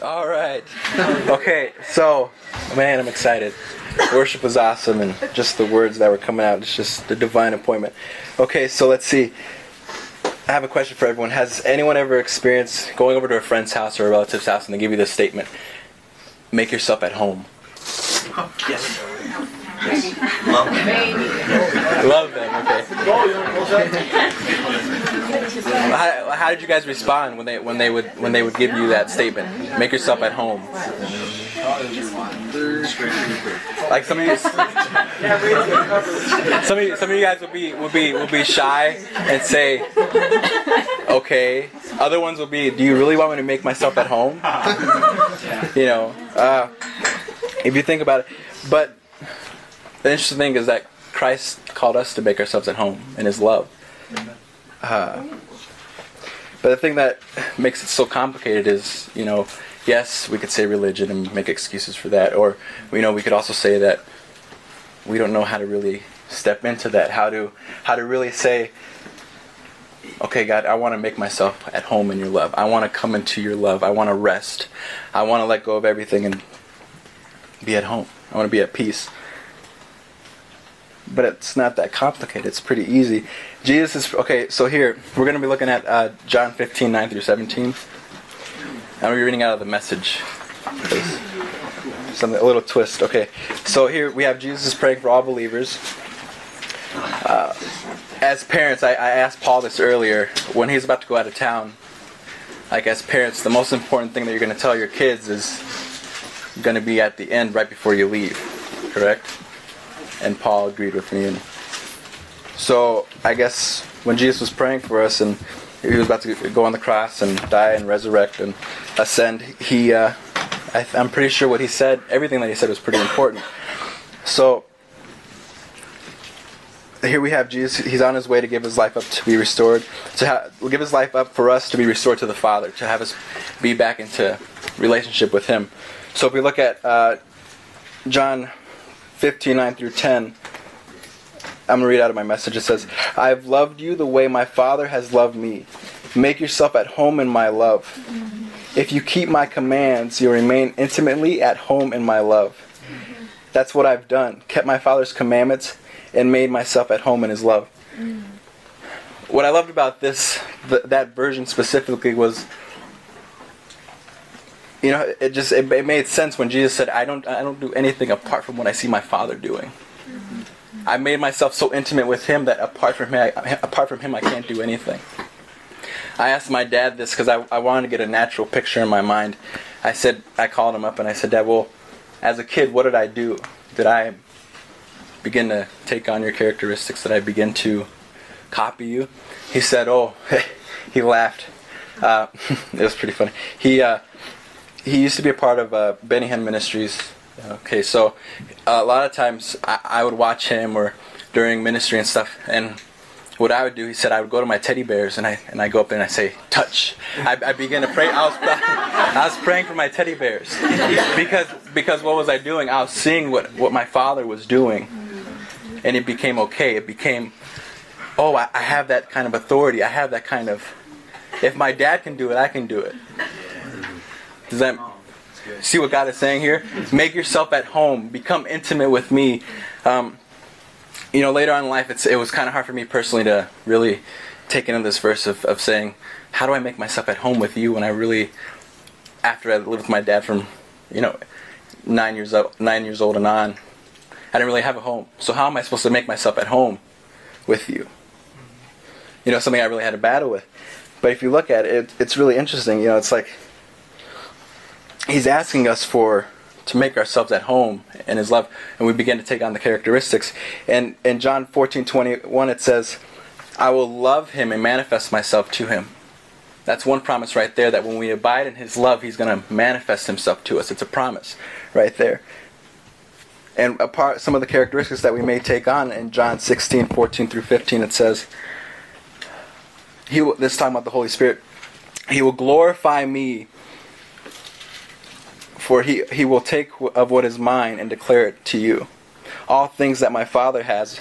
All right. Okay, so, man, I'm excited. Worship was awesome, and just the words that were coming out, it's just the divine appointment. Okay, so let's see. I have a question for everyone. Has anyone ever experienced going over to a friend's house or a relative's house and they give you this statement? Make yourself at home. Yes. Love them. Love them, okay. How, how did you guys respond when they when they would when they would give you that statement? Make yourself at home. Like some of you, some of you, some of you guys will be would be would be shy and say, okay. Other ones will be, do you really want me to make myself at home? You know, uh, if you think about it. But the interesting thing is that Christ called us to make ourselves at home in His love. Uh, but the thing that makes it so complicated is, you know, yes, we could say religion and make excuses for that, or you know, we could also say that we don't know how to really step into that, how to how to really say, okay, God, I want to make myself at home in Your love. I want to come into Your love. I want to rest. I want to let go of everything and be at home. I want to be at peace but it's not that complicated. It's pretty easy. Jesus is okay. So here we're going to be looking at uh, John 15, 9 through 17, and we're reading out of the message. Something a little twist. Okay, so here we have Jesus praying for all believers. Uh, as parents, I, I asked Paul this earlier when he's about to go out of town. Like as parents, the most important thing that you're going to tell your kids is going to be at the end, right before you leave. Correct? And Paul agreed with me. And so I guess when Jesus was praying for us and he was about to go on the cross and die and resurrect and ascend, he uh, I, am pretty sure what he said, everything that he said was pretty important. So here we have Jesus. He's on his way to give his life up to be restored, to have, give his life up for us to be restored to the Father, to have us be back into relationship with Him. So if we look at uh, John 15, 9 through 10. I'm going to read out of my message. It says, I have loved you the way my Father has loved me. Make yourself at home in my love. If you keep my commands, you remain intimately at home in my love. That's what I've done. Kept my Father's commandments and made myself at home in his love. Mm. What I loved about this, th- that version specifically, was you know, it just it, it, made sense when Jesus said, "I don't I don't do anything apart from what I see my Father doing." I made myself so intimate with Him that apart from Him, I, apart from Him, I can't do anything. I asked my dad this because I, I wanted to get a natural picture in my mind. I said I called him up and I said, Dad, well, as a kid, what did I do? Did I begin to take on your characteristics? Did I begin to copy you? He said, Oh, he laughed. Uh, it was pretty funny. He uh, he used to be a part of uh, Benny Hinn Ministries. Okay, so a lot of times I, I would watch him or during ministry and stuff, and what I would do, he said, I would go to my teddy bears and I and I go up there and I say, touch. I, I began to pray. I was I was praying for my teddy bears because because what was I doing? I was seeing what what my father was doing, and it became okay. It became, oh, I, I have that kind of authority. I have that kind of. If my dad can do it, I can do it. Does that see what God is saying here? Make yourself at home. Become intimate with me. Um, you know, later on in life, it was kind of hard for me personally to really take into this verse of, of saying, how do I make myself at home with you when I really, after I lived with my dad from, you know, nine years old, nine years old and on, I didn't really have a home. So how am I supposed to make myself at home with you? You know, something I really had a battle with. But if you look at it, it it's really interesting. You know, it's like he's asking us for to make ourselves at home in his love and we begin to take on the characteristics. And in john 14 21 it says i will love him and manifest myself to him. That's one promise right there that when we abide in his love he's going to manifest himself to us. It's a promise right there. And apart some of the characteristics that we may take on in john 16 14 through 15 it says he this time about the holy spirit he will glorify me for he, he will take of what is mine and declare it to you. All things that my Father has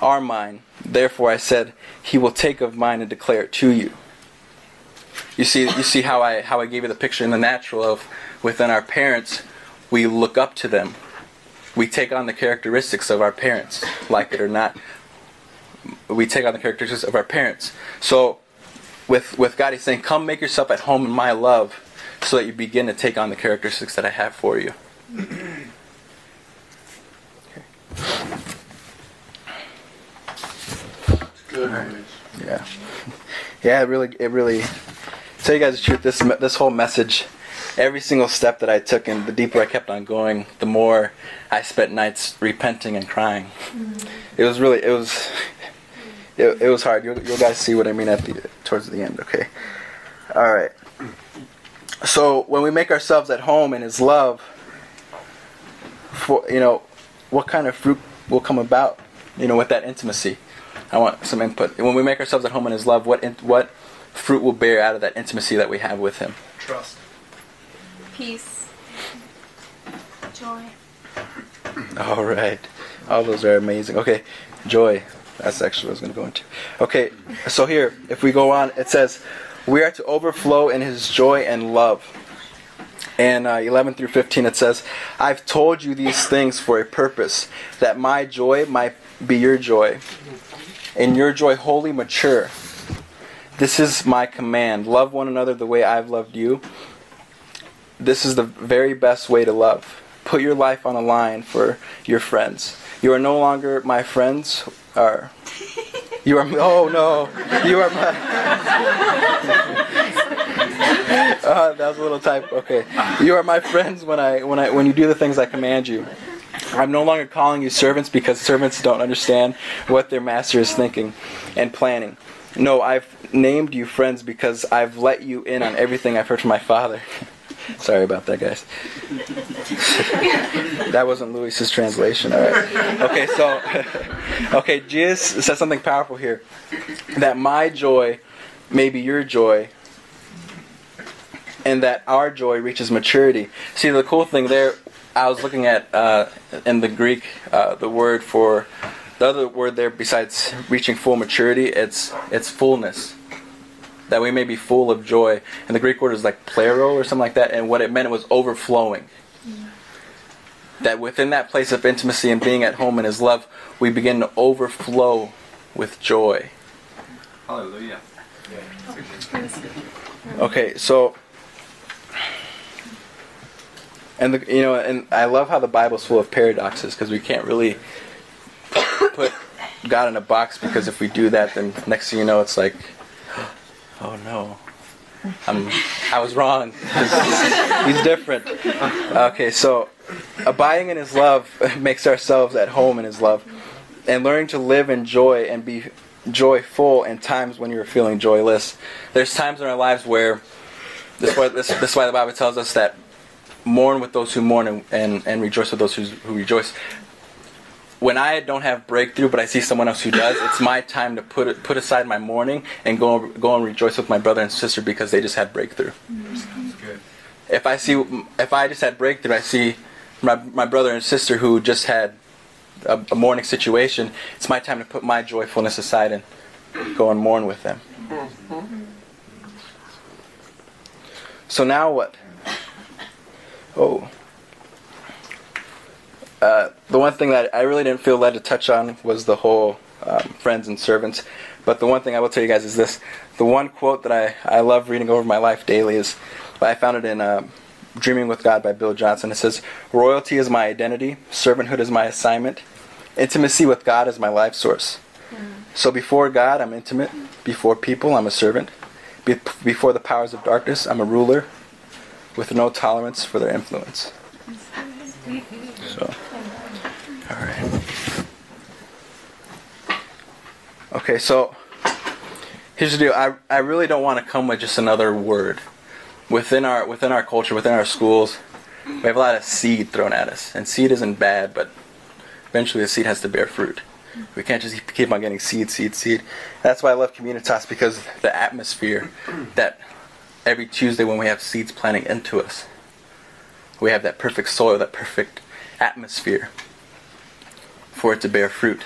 are mine. Therefore I said, He will take of mine and declare it to you. you see you see how I how I gave you the picture in the natural of within our parents, we look up to them. We take on the characteristics of our parents, like it or not. We take on the characteristics of our parents. So with with God he's saying, Come make yourself at home in my love so that you begin to take on the characteristics that I have for you. Good. Yeah, yeah. It really, it really. Tell you guys the truth. This this whole message, every single step that I took, and the deeper I kept on going, the more I spent nights repenting and crying. Mm-hmm. It was really, it was, it, it was hard. You'll, you'll guys see what I mean at the towards the end. Okay. All right. So when we make ourselves at home in His love, for you know, what kind of fruit will come about? You know, with that intimacy. I want some input. When we make ourselves at home in His love, what in, what fruit will bear out of that intimacy that we have with Him? Trust. Peace. Joy. All right. All those are amazing. Okay, joy. That's actually what I was going to go into. Okay, so here, if we go on, it says, We are to overflow in His joy and love. And uh, 11 through 15, it says, I've told you these things for a purpose, that my joy might be your joy, and your joy wholly mature. This is my command love one another the way I've loved you. This is the very best way to love. Put your life on the line for your friends. You are no longer my friends, or you are. Oh no, you are my. uh, that was a little type. Okay, you are my friends when I when I when you do the things I command you. I'm no longer calling you servants because servants don't understand what their master is thinking and planning. No, I've named you friends because I've let you in on everything I've heard from my father. Sorry about that, guys. that wasn't Lewis's translation. All right. Okay, so, okay, Jesus says something powerful here. That my joy may be your joy, and that our joy reaches maturity. See, the cool thing there, I was looking at uh, in the Greek uh, the word for the other word there besides reaching full maturity. It's it's fullness. That we may be full of joy. And the Greek word is like plero or something like that. And what it meant was overflowing. That within that place of intimacy and being at home in His love, we begin to overflow with joy. Hallelujah. Okay, so and the, you know, and I love how the Bible's full of paradoxes because we can't really put God in a box because if we do that, then next thing you know, it's like, oh no, I'm I was wrong. He's different. Okay, so abiding in His love makes ourselves at home in His love, and learning to live in joy and be joyful in times when you're feeling joyless. There's times in our lives where this is why, this, this is why the Bible tells us that mourn with those who mourn and, and, and rejoice with those who, who rejoice. When I don't have breakthrough, but I see someone else who does, it's my time to put put aside my mourning and go go and rejoice with my brother and sister because they just had breakthrough. If I see if I just had breakthrough, I see my my brother and sister who just had a, a mourning situation. It's my time to put my joyfulness aside and go and mourn with them. So now what? Oh. Uh, the one thing that I really didn't feel led to touch on was the whole um, friends and servants. But the one thing I will tell you guys is this: the one quote that I, I love reading over my life daily is I found it in uh, "Dreaming with God" by Bill Johnson. It says, "Royalty is my identity, servanthood is my assignment, intimacy with God is my life source. So before God, I'm intimate. Before people, I'm a servant. Be- before the powers of darkness, I'm a ruler, with no tolerance for their influence." So, all right. Okay, so here's the deal. I, I really don't want to come with just another word. Within our within our culture, within our schools, we have a lot of seed thrown at us, and seed isn't bad, but eventually the seed has to bear fruit. We can't just keep on getting seed, seed, seed. That's why I love Communitas because the atmosphere that every Tuesday when we have seeds planting into us, we have that perfect soil, that perfect atmosphere for it to bear fruit.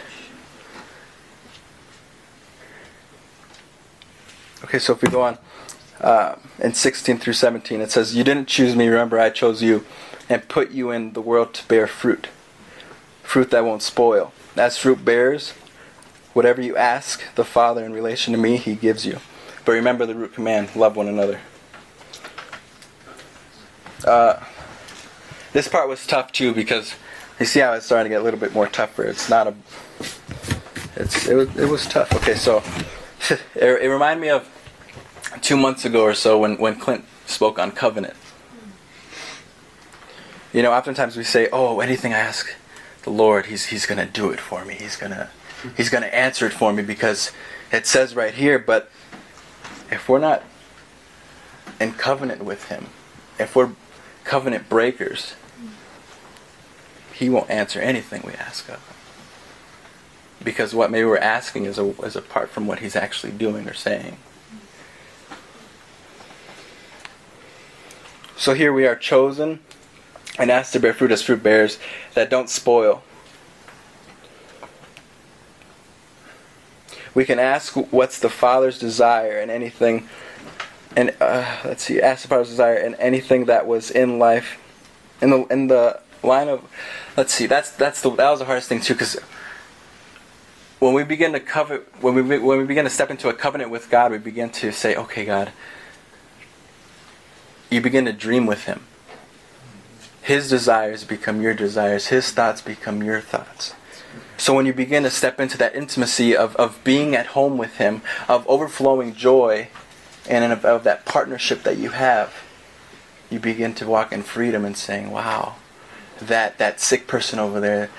Okay, so if we go on, uh, in 16 through 17. It says, You didn't choose me, remember, I chose you, and put you in the world to bear fruit. Fruit that won't spoil. As fruit bears, whatever you ask the Father in relation to me, he gives you. But remember the root command love one another. Uh, this part was tough too because you see how it's starting to get a little bit more tougher. It's not a. It's it was, it was tough. Okay, so it, it reminded me of two months ago or so when when Clint spoke on covenant. You know, oftentimes we say, "Oh, anything I ask the Lord, He's He's gonna do it for me. He's gonna He's gonna answer it for me because it says right here." But if we're not in covenant with Him, if we're covenant breakers, He won't answer anything we ask of Him. Because what maybe we're asking is, a, is apart from what He's actually doing or saying. So here we are chosen and asked to bear fruit as fruit bearers that don't spoil. We can ask what's the Father's desire and anything and uh, let's see, ask the Father's desire and anything that was in life, in the in the line of, let's see, that's that's the that was the hardest thing too because when we begin to covet when we when we begin to step into a covenant with God, we begin to say, okay, God, you begin to dream with Him. His desires become your desires. His thoughts become your thoughts. So when you begin to step into that intimacy of, of being at home with Him, of overflowing joy, and of, of that partnership that you have, you begin to walk in freedom and saying, "Wow, that that sick person over there,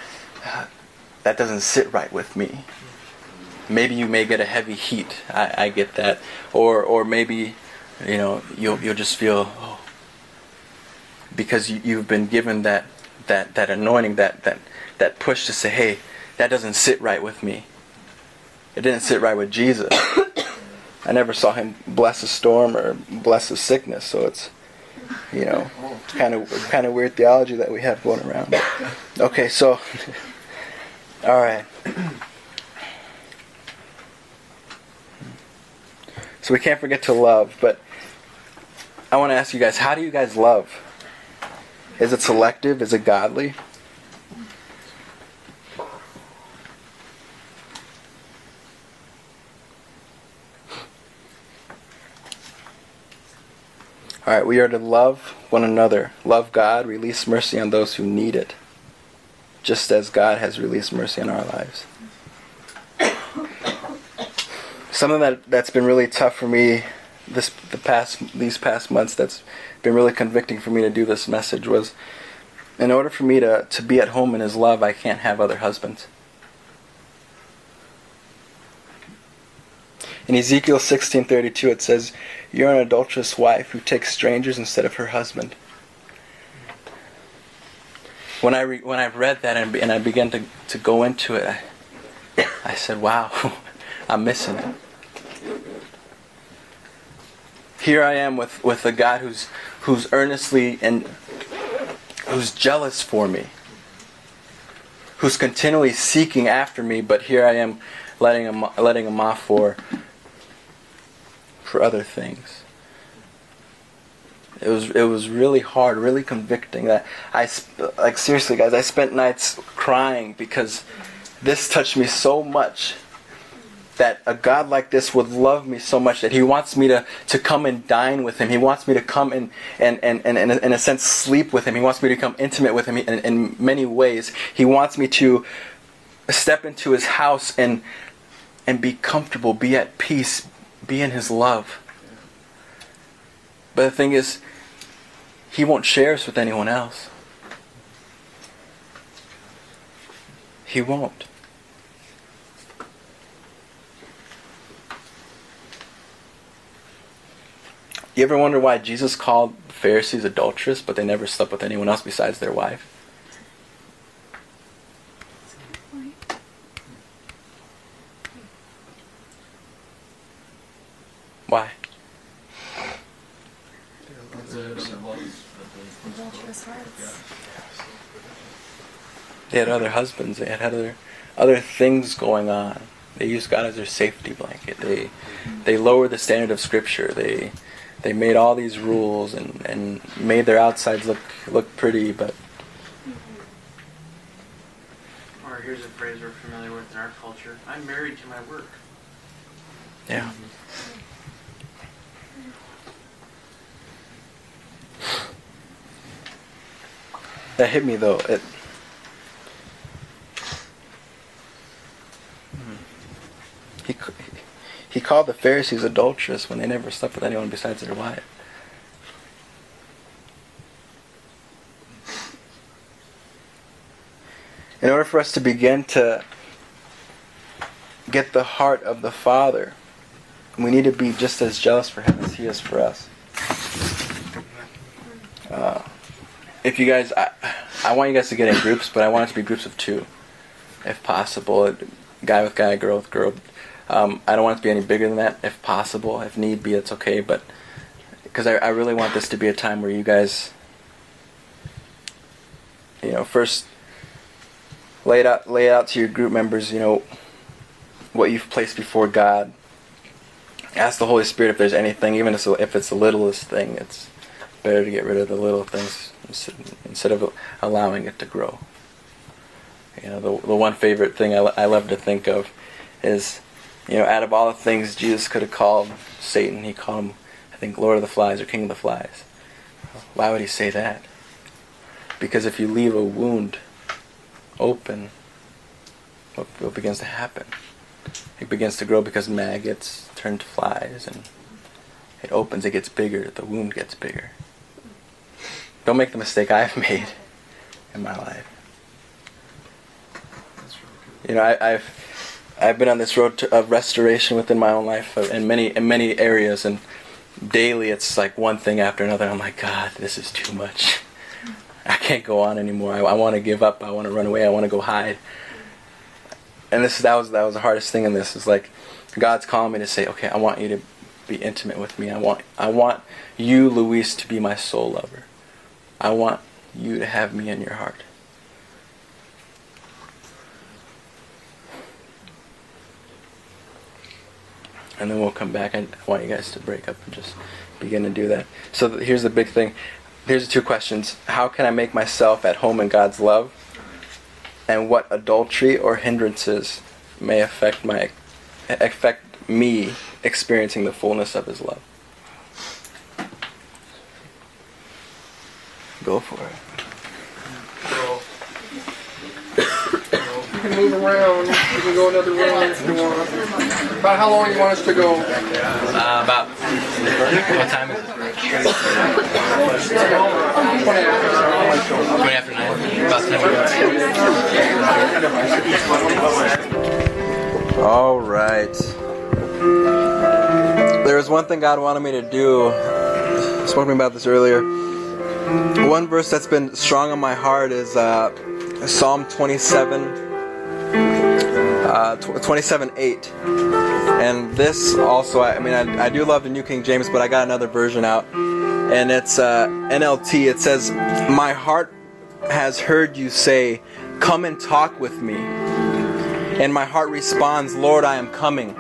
uh, that doesn't sit right with me." Maybe you may get a heavy heat. I, I get that, or or maybe, you know, you'll you'll just feel oh, because you, you've been given that that that anointing, that that that push to say, "Hey, that doesn't sit right with me." It didn't sit right with Jesus. I never saw him bless a storm or bless a sickness, so it's you know kind of kind of weird theology that we have going around. Okay, so all right. So we can't forget to love, but I want to ask you guys, how do you guys love? Is it selective? Is it godly? All right, we are to love one another, love God, release mercy on those who need it, just as God has released mercy in our lives. Something that that's been really tough for me this the past these past months that's been really convicting for me to do this message was in order for me to, to be at home in his love, I can't have other husbands. In Ezekiel 16:32 it says, "You're an adulterous wife who takes strangers instead of her husband." When I re- when I read that and, and I began to, to go into it, I, I said, "Wow, I'm missing it." Here I am with, with a God who's who's earnestly and who's jealous for me, who's continually seeking after me, but here I am letting him letting him off for for other things. It was it was really hard, really convicting. That I like seriously, guys. I spent nights crying because this touched me so much. That a God like this would love me so much that He wants me to, to come and dine with Him. He wants me to come and, and, and, and, and in a sense, sleep with Him. He wants me to become intimate with Him in, in many ways. He wants me to step into His house and, and be comfortable, be at peace, be in His love. But the thing is, He won't share us with anyone else. He won't. You ever wonder why Jesus called Pharisees adulterous, but they never slept with anyone else besides their wife? Why? They had other husbands. They had other other things going on. They used God as their safety blanket. They they lowered the standard of Scripture. They they made all these rules and, and made their outsides look look pretty, but Or here's a phrase we're familiar with in our culture I'm married to my work. yeah. That hit me though. It. He, he called the Pharisees adulterous when they never slept with anyone besides their wife. In order for us to begin to get the heart of the Father, we need to be just as jealous for Him as He is for us. Uh, if you guys, I, I want you guys to get in groups, but I want it to be groups of two, if possible. Guy with guy, girl with girl. Um, I don't want it to be any bigger than that, if possible. If need be, it's okay. But because I, I really want this to be a time where you guys, you know, first lay it out, lay it out to your group members. You know, what you've placed before God. Ask the Holy Spirit if there's anything, even if it's the littlest thing. It's better to get rid of the little things instead of allowing it to grow. You know, the, the one favorite thing I, I love to think of is, you know, out of all the things Jesus could have called Satan, he called him, I think, Lord of the Flies or King of the Flies. Why would he say that? Because if you leave a wound open, what, what begins to happen? It begins to grow because maggots turn to flies and it opens, it gets bigger, the wound gets bigger. Don't make the mistake I've made in my life. You know, I, have I've been on this road to, of restoration within my own life in many in many areas, and daily it's like one thing after another. I'm like, God, this is too much. I can't go on anymore. I, I want to give up. I want to run away. I want to go hide. And this that was that was the hardest thing in this is like God's calling me to say, okay, I want you to be intimate with me. I want I want you, Luis, to be my soul lover. I want you to have me in your heart. And then we'll come back. I want you guys to break up and just begin to do that. So here's the big thing. Here's the two questions. How can I make myself at home in God's love? And what adultery or hindrances may affect my affect me experiencing the fullness of his love? Go for it. You can move around. You can go another round if you want. About how long you want us to go? Uh, about what time is it? 20 after. 20 after 9. About 10 minutes. All right. There was one thing God wanted me to do. I spoke to me about this earlier. One verse that's been strong on my heart is uh, Psalm 27. Uh, 27 8 and this also i, mean I, I, do love the new king james but i got another version out. And it's uh, nlt it says my heart has heard you say come and talk with me and my heart responds lord i am coming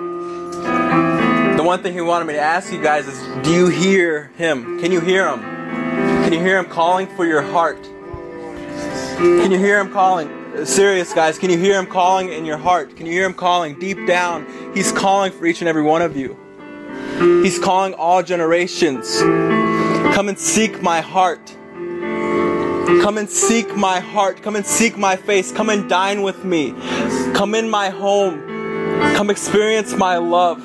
the one thing he wanted me to ask you guys is do you hear him? Can you hear him can you hear him calling for your heart? Can you hear him calling? Serious guys. Can you hear him calling in your heart? Can you hear him calling deep down? He's calling for each and every one of you. He's calling all generations. Come and seek my heart. Come and seek my heart. Come and seek my face. Come and dine with me. Come in my home. Come experience my love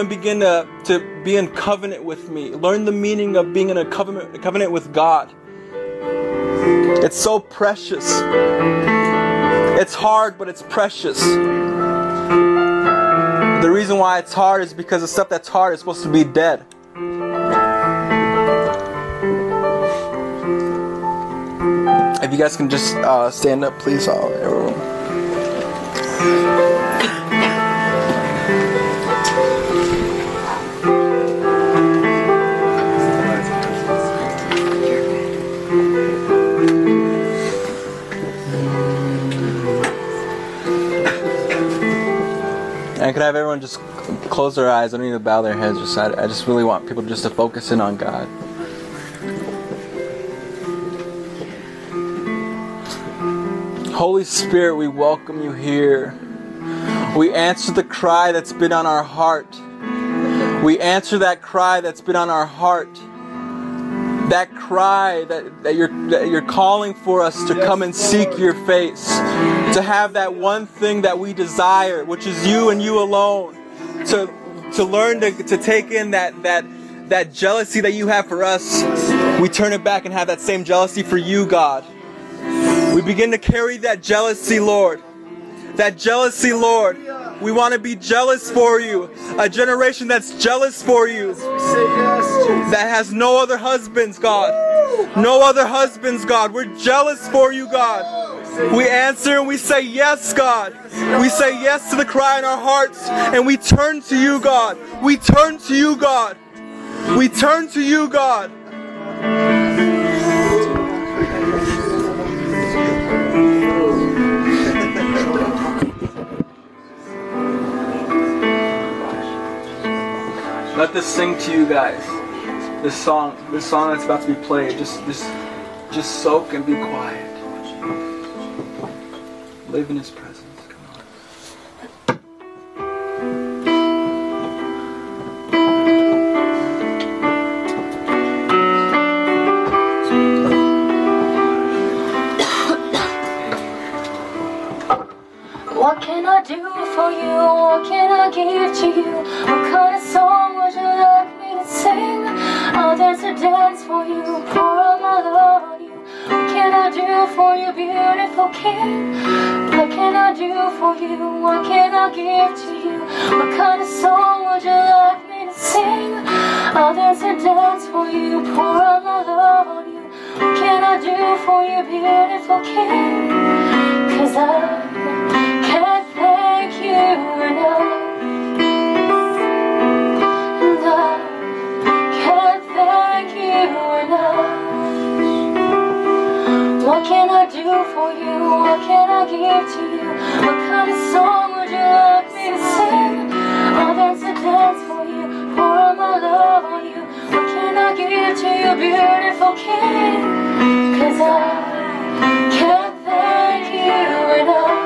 and begin to, to be in covenant with me learn the meaning of being in a covenant, a covenant with god it's so precious. It's hard, but it's precious. The reason why it's hard is because the stuff that's hard is supposed to be dead. If you guys can just uh, stand up, please, all everyone. Just close their eyes. I don't need to bow their heads. Just I, I just really want people just to focus in on God. Holy Spirit, we welcome you here. We answer the cry that's been on our heart. We answer that cry that's been on our heart. That cry that, that, you're, that you're calling for us to come and seek your face. To have that one thing that we desire, which is you and you alone. To, to learn to, to take in that, that, that jealousy that you have for us. We turn it back and have that same jealousy for you, God. We begin to carry that jealousy, Lord. That jealousy, Lord. We want to be jealous for you. A generation that's jealous for you. That has no other husbands, God. No other husbands, God. We're jealous for you, God. We answer and we say yes, God. We say yes to the cry in our hearts and we turn to you, God. We turn to you, God. We turn to you, God. Let this sing to you guys. This song, this song that's about to be played. Just, just, just soak and be quiet. Live in His presence. Can I do for you? What can I give to you? What kind of song would you like me to sing? I'll dance a dance for you, pour out my love on you. What can I do for you, beautiful king? What can I do for you? What can I give to you? What kind of song would you like me to sing? I'll dance a dance for you, pour out my love on you. What can I do for you, beautiful king? Cause I What can I do for you? What can I give to you? What kind of song would you like me to sing? I'll dance a dance for you, pour out my love on you. What can I give to you, beautiful king? Cause I can't thank you enough.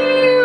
me.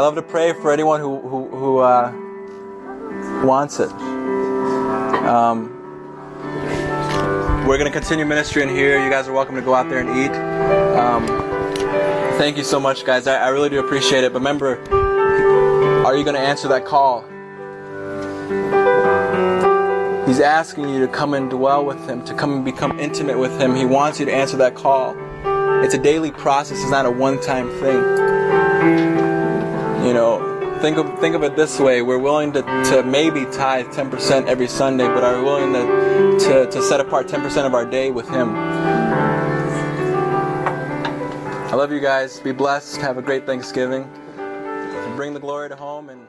I love to pray for anyone who who, who uh, wants it. Um, we're gonna continue ministry in here. You guys are welcome to go out there and eat. Um, thank you so much, guys. I, I really do appreciate it. But remember, are you gonna answer that call? He's asking you to come and dwell with him, to come and become intimate with him. He wants you to answer that call. It's a daily process. It's not a one-time thing. You know, think of think of it this way: we're willing to, to maybe tithe 10% every Sunday, but are we willing to, to to set apart 10% of our day with Him? I love you guys. Be blessed. Have a great Thanksgiving. Bring the glory to home and.